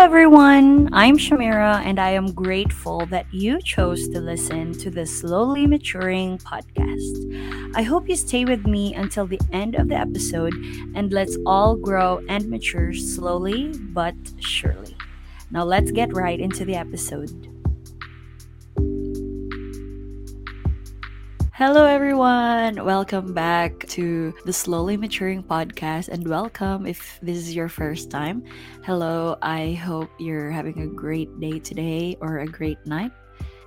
Hello, everyone. I'm Shamira, and I am grateful that you chose to listen to the Slowly Maturing podcast. I hope you stay with me until the end of the episode, and let's all grow and mature slowly but surely. Now, let's get right into the episode. Hello, everyone. Welcome back to the Slowly Maturing podcast, and welcome if this is your first time. Hello, I hope you're having a great day today or a great night.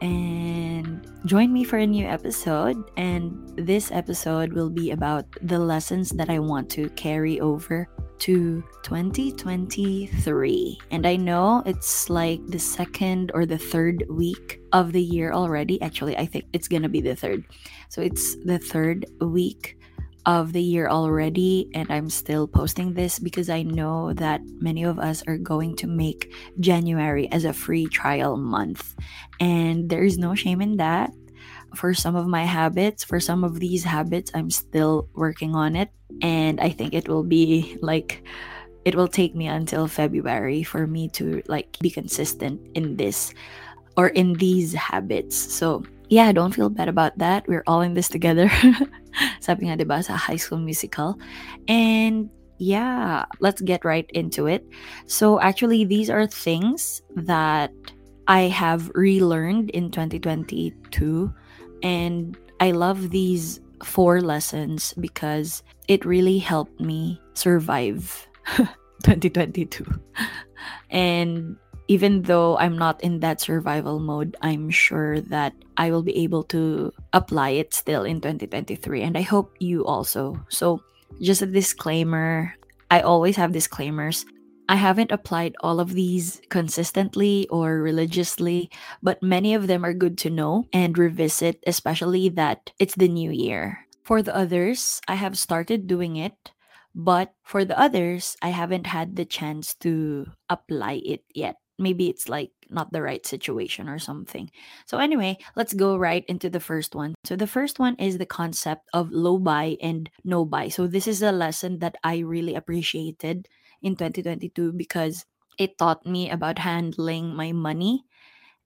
And join me for a new episode. And this episode will be about the lessons that I want to carry over to 2023. And I know it's like the second or the third week of the year already. Actually, I think it's going to be the third. So it's the third week of the year already and I'm still posting this because I know that many of us are going to make January as a free trial month. And there is no shame in that for some of my habits. For some of these habits, I'm still working on it. And I think it will be like, it will take me until February for me to like be consistent in this or in these habits. So, yeah, don't feel bad about that. We're all in this together. Sabi nga diba sa high school musical. And yeah, let's get right into it. So, actually, these are things that I have relearned in 2022 and I love these four lessons because it really helped me survive 2022. and even though I'm not in that survival mode, I'm sure that I will be able to apply it still in 2023. And I hope you also. So, just a disclaimer I always have disclaimers. I haven't applied all of these consistently or religiously, but many of them are good to know and revisit, especially that it's the new year. For the others, I have started doing it, but for the others, I haven't had the chance to apply it yet. Maybe it's like not the right situation or something. So, anyway, let's go right into the first one. So, the first one is the concept of low buy and no buy. So, this is a lesson that I really appreciated in 2022 because it taught me about handling my money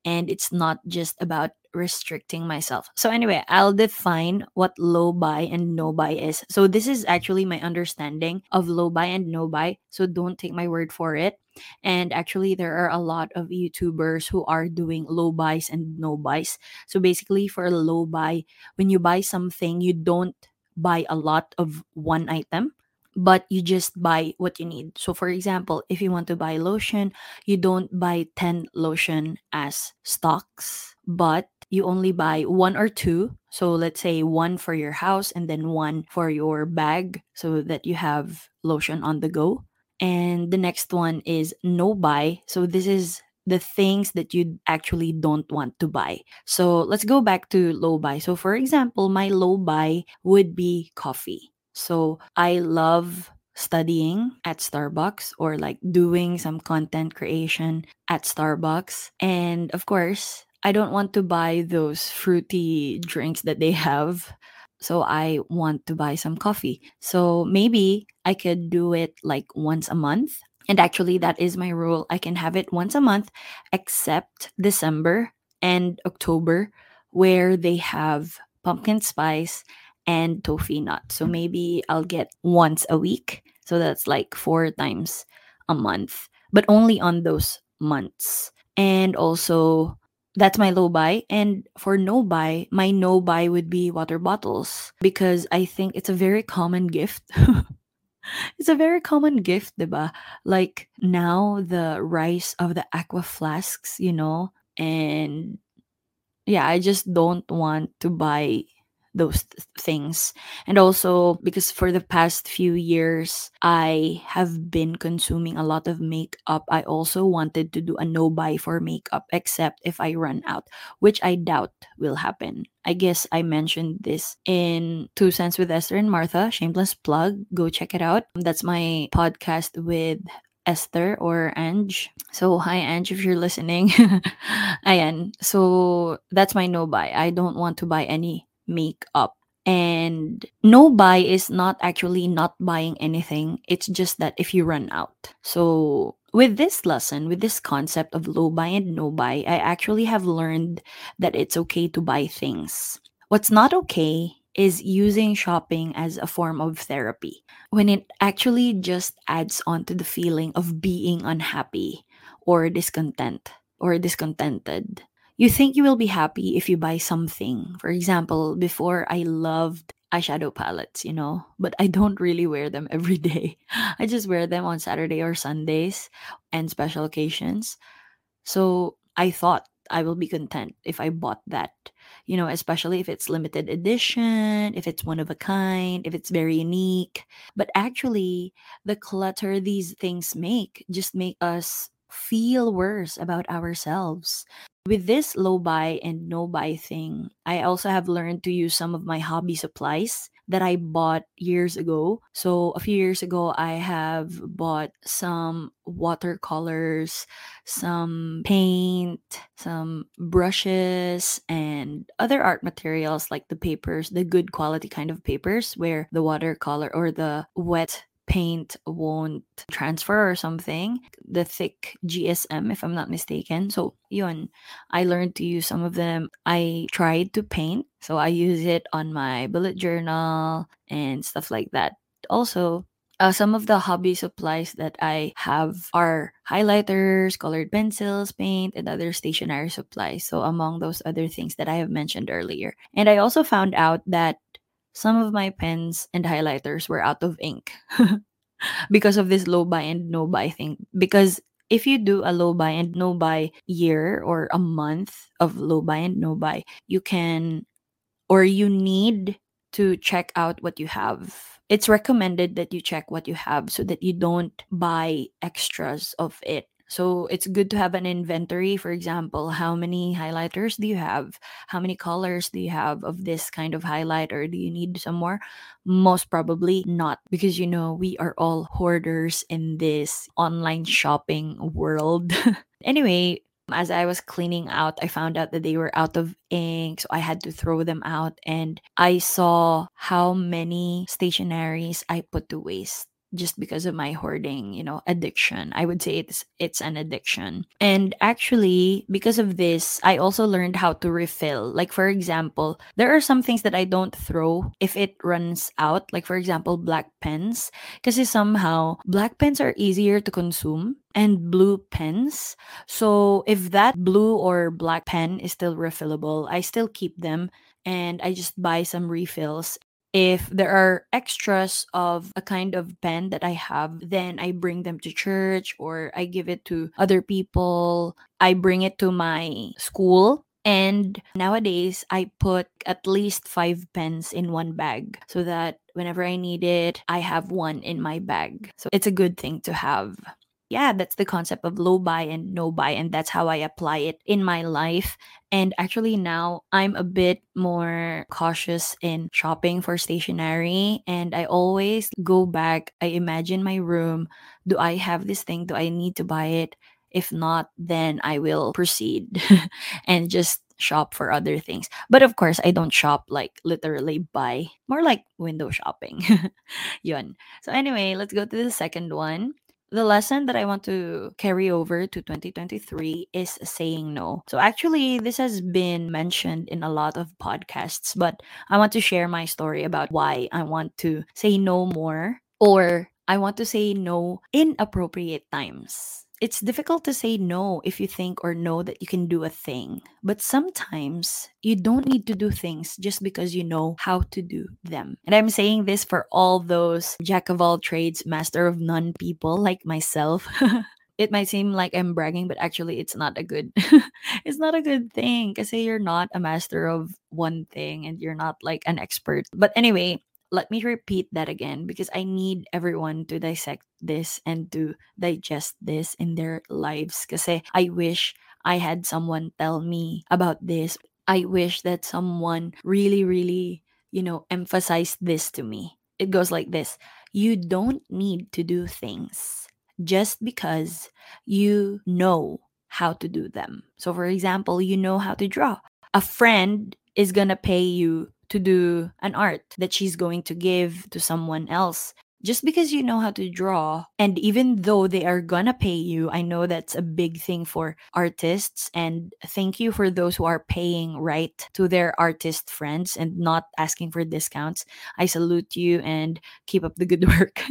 and it's not just about restricting myself. So anyway, I'll define what low buy and no buy is. So this is actually my understanding of low buy and no buy. So don't take my word for it. And actually there are a lot of YouTubers who are doing low buys and no buys. So basically for a low buy, when you buy something, you don't buy a lot of one item but you just buy what you need. So, for example, if you want to buy lotion, you don't buy 10 lotion as stocks, but you only buy one or two. So, let's say one for your house and then one for your bag so that you have lotion on the go. And the next one is no buy. So, this is the things that you actually don't want to buy. So let's go back to low buy. So for example, my low buy would be coffee. So I love studying at Starbucks or like doing some content creation at Starbucks. And of course, I don't want to buy those fruity drinks that they have. So I want to buy some coffee. So maybe I could do it like once a month. And actually, that is my rule. I can have it once a month, except December and October, where they have pumpkin spice and toffee nut. So mm. maybe I'll get once a week. So that's like four times a month, but only on those months. And also, that's my low buy. And for no buy, my no buy would be water bottles because I think it's a very common gift. it's a very common gift, diba? Like now the rise of the aqua flasks, you know, and yeah, I just don't want to buy those th- things. And also because for the past few years, I have been consuming a lot of makeup. I also wanted to do a no buy for makeup, except if I run out, which I doubt will happen. I guess I mentioned this in Two Cents with Esther and Martha, shameless plug. Go check it out. That's my podcast with Esther or Ange. So, hi Ange, if you're listening. Ayan. So, that's my no buy. I don't want to buy any makeup. And no buy is not actually not buying anything. It's just that if you run out. So with this lesson, with this concept of low buy and no buy, I actually have learned that it's okay to buy things. What's not okay is using shopping as a form of therapy when it actually just adds on to the feeling of being unhappy or discontent or discontented. You think you will be happy if you buy something. For example, before I loved eyeshadow palettes, you know, but I don't really wear them every day. I just wear them on Saturday or Sundays and special occasions. So I thought I will be content if I bought that you know, especially if it's limited edition, if it's one of a kind, if it's very unique. But actually, the clutter these things make just make us feel worse about ourselves. With this low buy and no buy thing, I also have learned to use some of my hobby supplies that I bought years ago. So a few years ago, I have bought some watercolors, some paint, some brushes, and other art materials like the papers, the good quality kind of papers where the watercolor or the wet paint won't transfer or something. The thick GSM, if I'm not mistaken. So, yun, I learned to use some of them. I tried to paint, so I use it on my bullet journal and stuff like that. Also, uh, some of the hobby supplies that I have are highlighters, colored pencils, paint, and other stationery supplies. So, among those other things that I have mentioned earlier. And I also found out that some of my pens and highlighters were out of ink because of this low buy and no buy thing. Because if you do a low buy and no buy year or a month of low buy and no buy, you can or you need to check out what you have. It's recommended that you check what you have so that you don't buy extras of it so it's good to have an inventory. For example, how many highlighters do you have? How many colors do you have of this kind of highlighter? Do you need some more? Most probably not, because you know, we are all hoarders in this online shopping world. anyway, as I was cleaning out, I found out that they were out of ink, so I had to throw them out. And I saw how many stationaries I put to waste just because of my hoarding you know addiction. I would say it's it's an addiction. And actually because of this i also learned how to refill. Like for example there are some things that i don't throw if it runs out like for example black pens because somehow black pens are easier to consume and blue pens. So if that blue or black pen is still refillable i still keep them and I just buy some refills if there are extras of a kind of pen that I have, then I bring them to church or I give it to other people. I bring it to my school. And nowadays, I put at least five pens in one bag so that whenever I need it, I have one in my bag. So it's a good thing to have yeah, that's the concept of low buy and no buy. And that's how I apply it in my life. And actually, now I'm a bit more cautious in shopping for stationery. And I always go back, I imagine my room. Do I have this thing? Do I need to buy it? If not, then I will proceed and just shop for other things. But of course, I don't shop like literally buy, more like window shopping. Yun. So anyway, let's go to the second one the lesson that I want to carry over to 2023 is saying no. So, actually, this has been mentioned in a lot of podcasts, but I want to share my story about why I want to say no more or I want to say no in appropriate times it's difficult to say no if you think or know that you can do a thing. But sometimes you don't need to do things just because you know how to do them. And I'm saying this for all those jack of all trades, master of none people like myself. it might seem like I'm bragging, but actually it's not a good it's not a good thing because say you're not a master of one thing and you're not like an expert. But anyway, let me repeat that again because I need everyone to dissect this and to digest this in their lives. Because I wish I had someone tell me about this. I wish that someone really, really, you know, emphasized this to me. It goes like this You don't need to do things just because you know how to do them. So, for example, you know how to draw. A friend is gonna pay you to do an art that she's going to give to someone else just because you know how to draw and even though they are gonna pay you i know that's a big thing for artists and thank you for those who are paying right to their artist friends and not asking for discounts. I salute you and keep up the good work.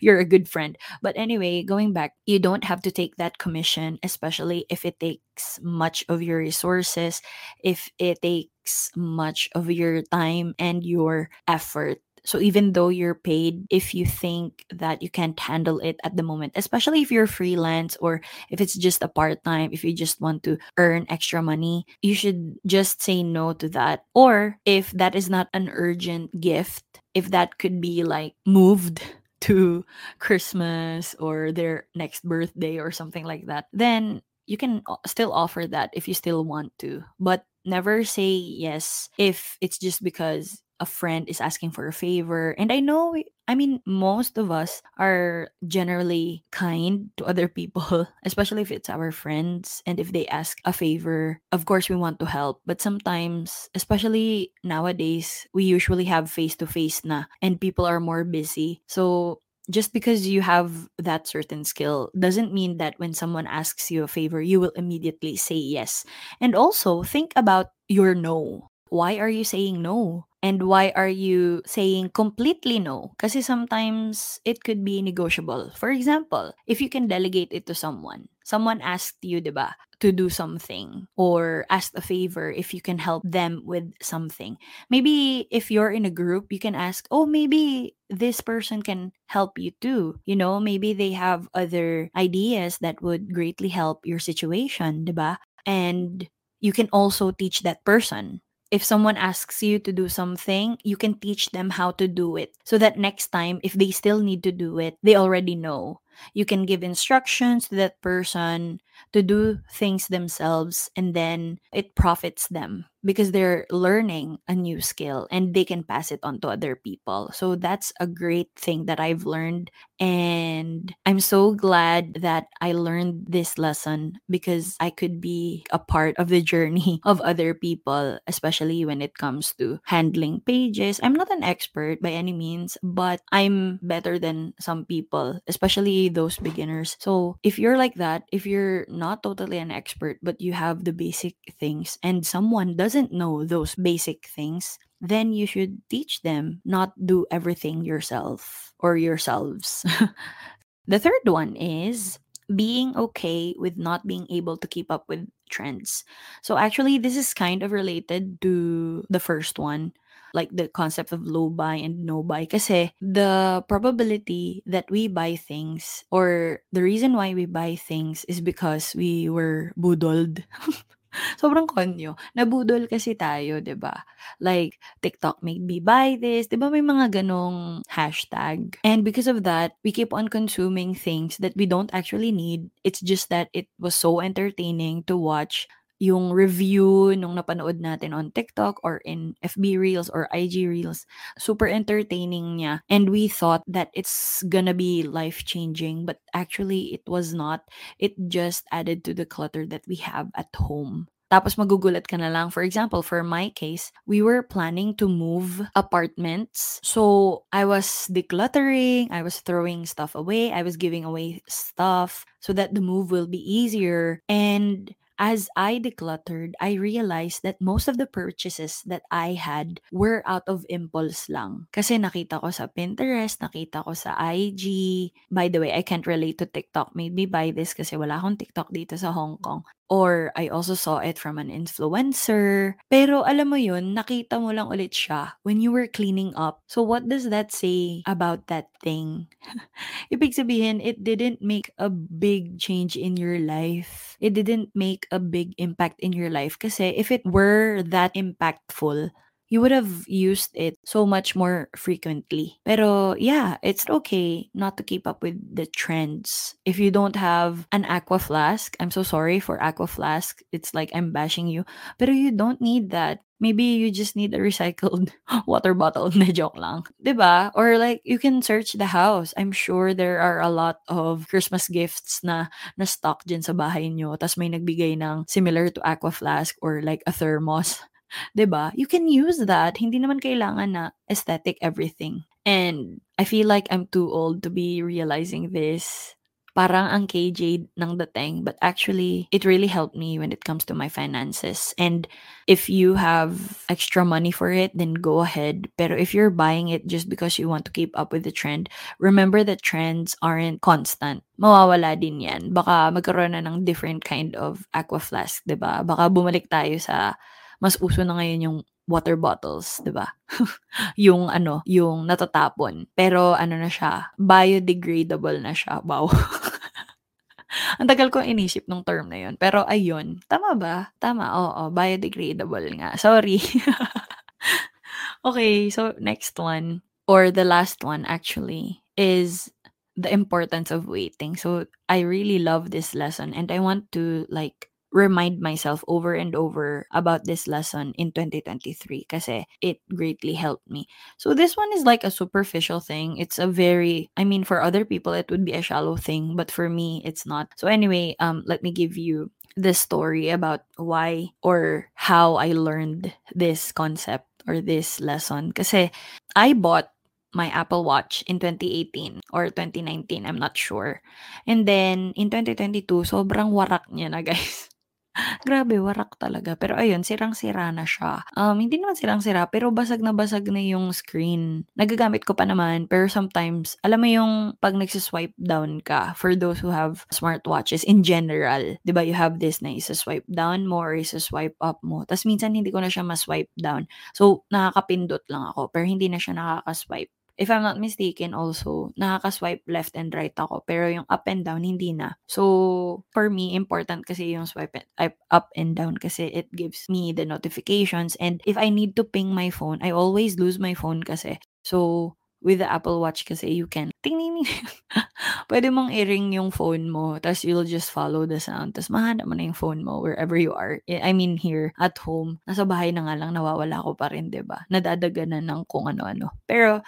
You're a good friend. But anyway going back you don't have to take that commission especially if it takes much of your resources if it takes much of your time and your effort so even though you're paid, if you think that you can't handle it at the moment, especially if you're freelance or if it's just a part time, if you just want to earn extra money, you should just say no to that. Or if that is not an urgent gift, if that could be like moved to Christmas or their next birthday or something like that, then you can still offer that if you still want to. But never say yes if it's just because a friend is asking for a favor. And I know, I mean, most of us are generally kind to other people, especially if it's our friends and if they ask a favor. Of course, we want to help. But sometimes, especially nowadays, we usually have face to face na and people are more busy. So just because you have that certain skill doesn't mean that when someone asks you a favor, you will immediately say yes. And also think about your no. Why are you saying no? And why are you saying completely no? Because sometimes it could be negotiable. For example, if you can delegate it to someone, someone asked you, diba, to do something or asked a favor if you can help them with something. Maybe if you're in a group, you can ask, oh, maybe this person can help you too. You know, maybe they have other ideas that would greatly help your situation, diba? And you can also teach that person if someone asks you to do something, you can teach them how to do it so that next time, if they still need to do it, they already know. You can give instructions to that person to do things themselves, and then it profits them because they're learning a new skill and they can pass it on to other people. So that's a great thing that I've learned. And I'm so glad that I learned this lesson because I could be a part of the journey of other people, especially when it comes to handling pages. I'm not an expert by any means, but I'm better than some people, especially those beginners. So if you're like that, if you're not totally an expert, but you have the basic things and someone does doesn't know those basic things, then you should teach them, not do everything yourself or yourselves. the third one is being okay with not being able to keep up with trends. So actually this is kind of related to the first one like the concept of low buy and no buy Because the probability that we buy things or the reason why we buy things is because we were budoled Sobrang konyo. Nabudol kasi tayo, 'di ba? Like, TikTok made me buy this, 'di ba may mga ganong hashtag? And because of that, we keep on consuming things that we don't actually need. It's just that it was so entertaining to watch yung review nung napanood natin on TikTok or in FB Reels or IG Reels. Super entertaining niya. And we thought that it's gonna be life-changing, but actually it was not. It just added to the clutter that we have at home. Tapos magugulat ka na lang. For example, for my case, we were planning to move apartments. So, I was decluttering, I was throwing stuff away, I was giving away stuff so that the move will be easier. And as I decluttered, I realized that most of the purchases that I had were out of impulse lang. Kasi nakita ko sa Pinterest, nakita ko sa IG. By the way, I can't relate to TikTok. Made me buy this kasi wala akong TikTok dito sa Hong Kong. Or I also saw it from an influencer. Pero alam mo yun, nakita mo lang ulit siya when you were cleaning up. So what does that say about that thing? Ibig sabihin, it didn't make a big change in your life. It didn't make a big impact in your life. Kasi if it were that impactful, you would have used it so much more frequently. Pero yeah, it's okay not to keep up with the trends. If you don't have an aqua flask, I'm so sorry for aqua flask. It's like I'm bashing you. Pero you don't need that. Maybe you just need a recycled water bottle. Na joke lang. Diba? Or like, you can search the house. I'm sure there are a lot of Christmas gifts na na stock dyan sa bahay nyo. Tapos may nagbigay ng similar to aqua flask or like a thermos 'Di ba? You can use that. Hindi naman kailangan na aesthetic everything. And I feel like I'm too old to be realizing this. Parang ang KJ ng dating, but actually, it really helped me when it comes to my finances. And if you have extra money for it, then go ahead. Pero if you're buying it just because you want to keep up with the trend, remember that trends aren't constant. Mawawala din yan. Baka magkaroon na ng different kind of aqua flask, 'di ba? Baka bumalik tayo sa mas uso na ngayon yung water bottles, 'di ba? yung ano, yung natatapon. Pero ano na siya, biodegradable na siya. Wow. Ang tagal ko inisip nung term na yun. Pero ayun, tama ba? Tama, oo, biodegradable nga. Sorry. okay, so next one, or the last one actually, is the importance of waiting. So I really love this lesson and I want to like remind myself over and over about this lesson in 2023 kasi it greatly helped me. So this one is like a superficial thing. It's a very I mean for other people it would be a shallow thing, but for me it's not. So anyway, um let me give you the story about why or how I learned this concept or this lesson kasi I bought my Apple Watch in 2018 or 2019, I'm not sure. And then in 2022, sobrang warak niya na, guys. Grabe warak talaga. Pero ayun, sirang-sira na siya. Um, hindi naman sirang-sira, pero basag na basag na yung screen. Nagagamit ko pa naman, pero sometimes, alam mo yung 'pag nagse-swipe down ka, for those who have smartwatches in general, 'di ba, you have this na isa-swipe down mo or isa-swipe up mo. Tas minsan hindi ko na siya ma-swipe down. So, nakakapindot lang ako, pero hindi na siya nakaka-swipe. If I'm not mistaken also, nakaka-swipe left and right ako, pero yung up and down hindi na. So, for me, important kasi yung swipe up and down kasi it gives me the notifications and if I need to ping my phone, I always lose my phone kasi. So, with the Apple Watch kasi you can ting. Pwede mong i-ring yung phone mo, tas you'll just follow the sound. Tas mahanap mo na yung phone mo wherever you are. I mean here, at home. Nasa bahay na nga lang, nawawala ko pa rin, 'di ba? Nadadaganan ng kung ano-ano. Pero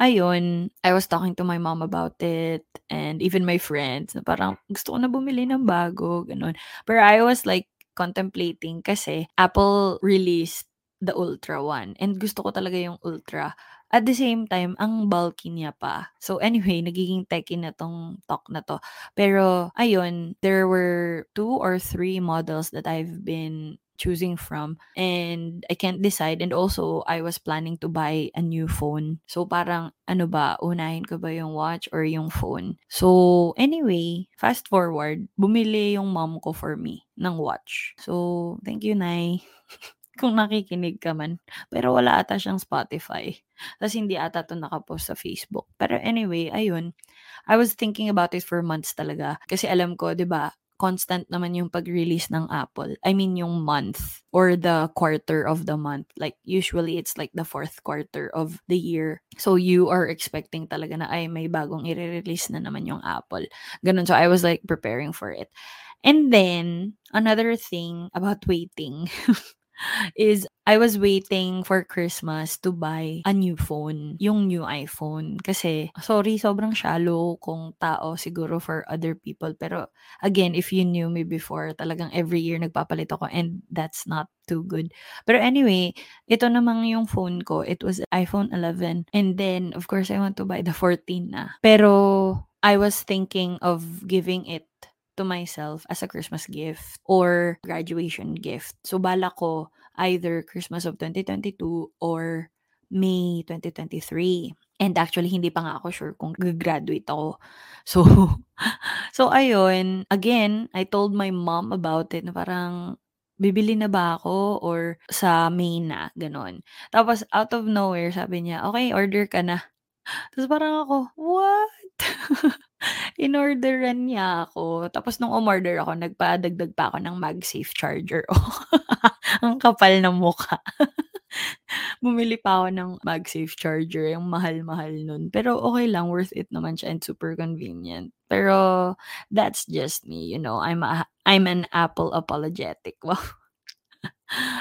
ayun, I was talking to my mom about it and even my friends parang gusto ko na bumili ng bago, gano'n. Pero I was like contemplating kasi Apple released the Ultra one and gusto ko talaga yung Ultra. At the same time, ang bulky niya pa. So anyway, nagiging techy na 'tong talk na 'to. Pero ayun, there were 2 or 3 models that I've been choosing from and I can't decide and also I was planning to buy a new phone. So parang ano ba, unahin ko ba yung watch or yung phone? So anyway, fast forward, bumili yung mom ko for me ng watch. So thank you, Nay. Kung nakikinig ka man. Pero wala ata siyang Spotify. Tas hindi ata 'to naka-post sa Facebook. Pero anyway, ayun. I was thinking about it for months talaga. Kasi alam ko, 'di ba, constant naman yung pag-release ng Apple. I mean yung month or the quarter of the month. Like usually it's like the fourth quarter of the year. So you are expecting talaga na ay may bagong i-release na naman yung Apple. Ganun. So I was like preparing for it. And then another thing about waiting is I was waiting for Christmas to buy a new phone, yung new iPhone. Kasi, sorry, sobrang shallow kung tao siguro for other people. Pero, again, if you knew me before, talagang every year nagpapalit ako and that's not too good. Pero anyway, ito namang yung phone ko. It was iPhone 11. And then, of course, I want to buy the 14 na. Pero, I was thinking of giving it to myself as a Christmas gift or graduation gift. So, bala ko either Christmas of 2022 or May 2023. And actually, hindi pa nga ako sure kung graduate ako. So, so ayun, again, I told my mom about it na parang, bibili na ba ako or sa May na, ganon. Tapos, out of nowhere, sabi niya, okay, order ka na. Tapos parang ako, what? Inorderan niya ako. Tapos nung umorder ako, nagpadagdag pa ako ng MagSafe charger. Ang kapal ng mukha. Bumili pa ako ng MagSafe charger, yung mahal-mahal nun. Pero okay lang, worth it naman siya and super convenient. Pero that's just me, you know. I'm a, I'm an Apple apologetic. Wow.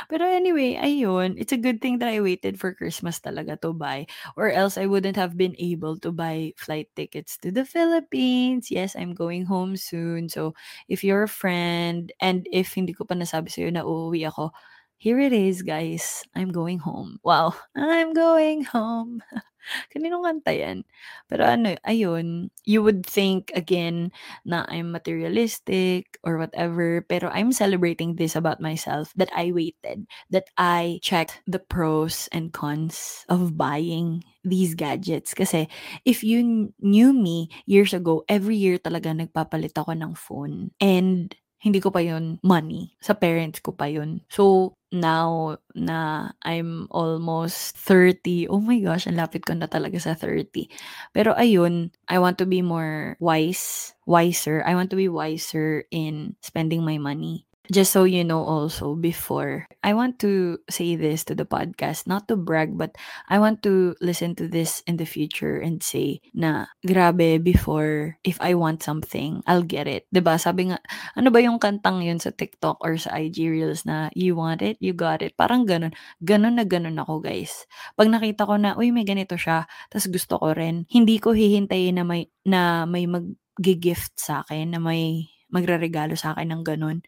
Pero anyway, ayun, it's a good thing that I waited for Christmas talaga to buy or else I wouldn't have been able to buy flight tickets to the Philippines. Yes, I'm going home soon. So, if you're a friend and if hindi ko pa nasabi sa'yo na uuwi ako, here it is, guys. I'm going home. Wow, I'm going home. Kaninong kanta yan? Pero ano, ayun, you would think again na I'm materialistic or whatever, pero I'm celebrating this about myself that I waited, that I checked the pros and cons of buying these gadgets. Kasi if you knew me years ago, every year talaga nagpapalit ako ng phone. And hindi ko pa yun money. Sa parents ko pa yun. So, now na I'm almost 30, oh my gosh, ang lapit ko na talaga sa 30. Pero ayun, I want to be more wise, wiser. I want to be wiser in spending my money. Just so you know also before, I want to say this to the podcast, not to brag, but I want to listen to this in the future and say na grabe before, if I want something, I'll get it. ba Sabi nga, ano ba yung kantang yun sa TikTok or sa IG Reels na you want it, you got it. Parang ganun. Ganun na ganun ako guys. Pag nakita ko na, uy may ganito siya, tas gusto ko rin, hindi ko hihintayin na may, na may mag-gift sa akin, na may magre-regalo sa akin ng ganun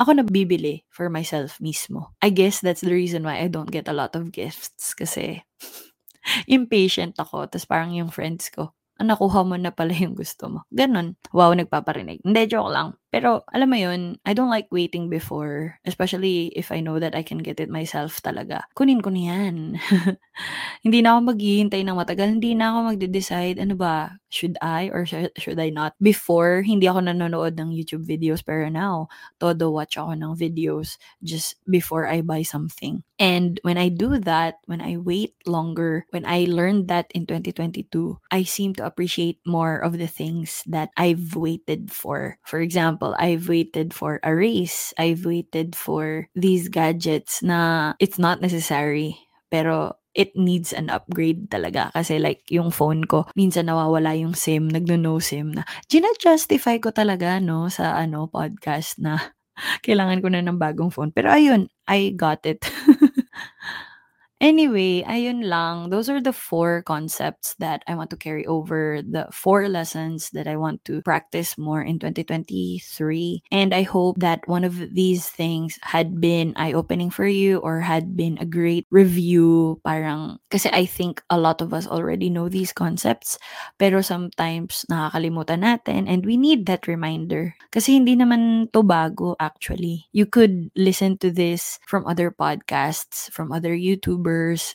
ako na bibili for myself mismo. I guess that's the reason why I don't get a lot of gifts kasi impatient ako. Tapos parang yung friends ko, ah, nakuha mo na pala yung gusto mo. Ganon. Wow, nagpaparinig. Hindi, joke lang. Pero alam mo yun, I don't like waiting before. Especially if I know that I can get it myself talaga. Kunin ko na yan. hindi na ako maghihintay ng matagal. Hindi na ako magde-decide, ano ba, should I or sh- should I not? Before, hindi ako nanonood ng YouTube videos. Pero now, todo watch ako ng videos just before I buy something. And when I do that, when I wait longer, when I learned that in 2022, I seem to appreciate more of the things that I've waited for. For example, I've waited for a race. I've waited for these gadgets na it's not necessary. Pero it needs an upgrade talaga. Kasi like, yung phone ko, minsan nawawala yung SIM, nagno-no SIM na. Gina-justify ko talaga, no, sa ano, podcast na kailangan ko na ng bagong phone. Pero ayun, I got it. Anyway, ayun lang. Those are the four concepts that I want to carry over, the four lessons that I want to practice more in 2023. And I hope that one of these things had been eye-opening for you or had been a great review. Parang, kasi I think a lot of us already know these concepts, pero sometimes nakakalimutan natin and we need that reminder. Kasi hindi naman to bago actually. You could listen to this from other podcasts, from other YouTubers,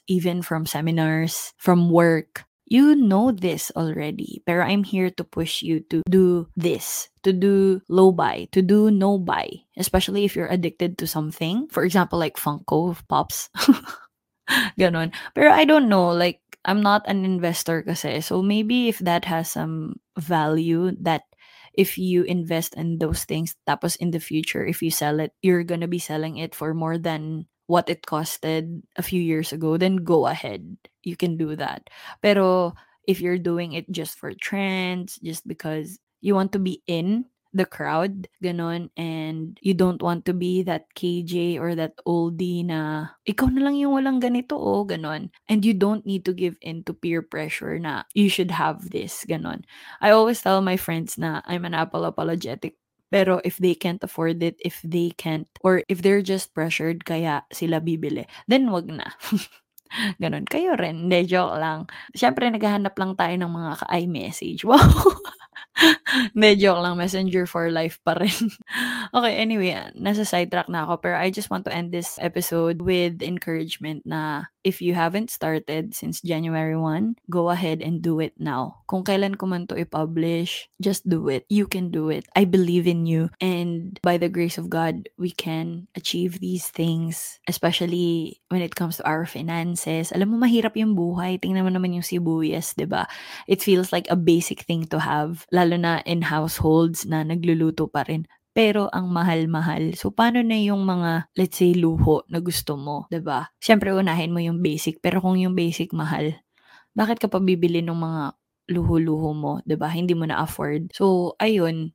even from seminars, from work. You know this already, pero I'm here to push you to do this, to do low buy, to do no buy, especially if you're addicted to something. For example, like Funko Pops. Ganon. Pero I don't know, like, I'm not an investor kasi. So maybe if that has some value that if you invest in those things, tapos in the future, if you sell it, you're gonna be selling it for more than what it costed a few years ago, then go ahead. You can do that. Pero if you're doing it just for trends, just because you want to be in the crowd, ganon, and you don't want to be that KJ or that oldie na ikaw na lang yung walang ganito, oh, ganon. And you don't need to give in to peer pressure na you should have this, ganon. I always tell my friends na I'm an Apple apologetic pero if they can't afford it, if they can't, or if they're just pressured kaya sila bibili, then wag na. Ganon. Kayo rin. Hindi, joke lang. Siyempre, naghahanap lang tayo ng mga ka-iMessage. Wow! Hindi, joke lang. Messenger for life pa rin. okay, anyway, nasa sidetrack na ako. Pero I just want to end this episode with encouragement na if you haven't started since January 1, go ahead and do it now. Kung kailan ko man to i-publish, just do it. You can do it. I believe in you. And by the grace of God, we can achieve these things, especially when it comes to our finances. Alam mo, mahirap yung buhay. Tingnan mo naman yung sibuyas, ba diba? It feels like a basic thing to have, lalo na in households na nagluluto pa rin pero ang mahal-mahal. So, paano na yung mga, let's say, luho na gusto mo, ba diba? Siyempre, unahin mo yung basic, pero kung yung basic mahal, bakit ka pa bibili ng mga luho-luho mo, ba diba? Hindi mo na afford. So, ayun,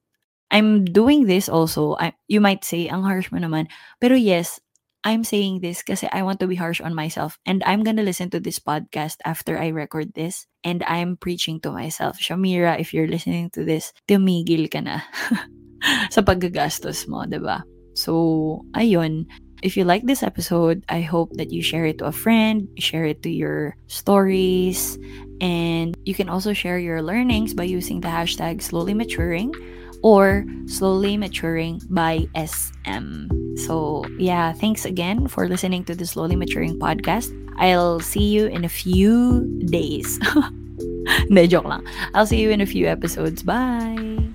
I'm doing this also. I, you might say, ang harsh mo naman. Pero yes, I'm saying this kasi I want to be harsh on myself. And I'm gonna listen to this podcast after I record this. And I'm preaching to myself. Shamira, if you're listening to this, tumigil ka na. sa paggagastos mo, 'di ba? So, ayun. if you like this episode, I hope that you share it to a friend, share it to your stories, and you can also share your learnings by using the hashtag slowly maturing or slowly maturing by SM. So, yeah, thanks again for listening to the Slowly Maturing podcast. I'll see you in a few days. Hindi, joke lang. I'll see you in a few episodes. Bye!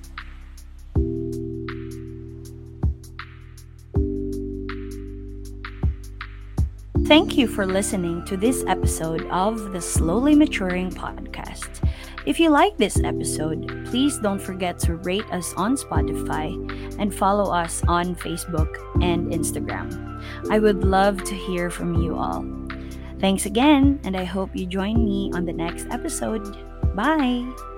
Thank you for listening to this episode of the Slowly Maturing Podcast. If you like this episode, please don't forget to rate us on Spotify and follow us on Facebook and Instagram. I would love to hear from you all. Thanks again, and I hope you join me on the next episode. Bye!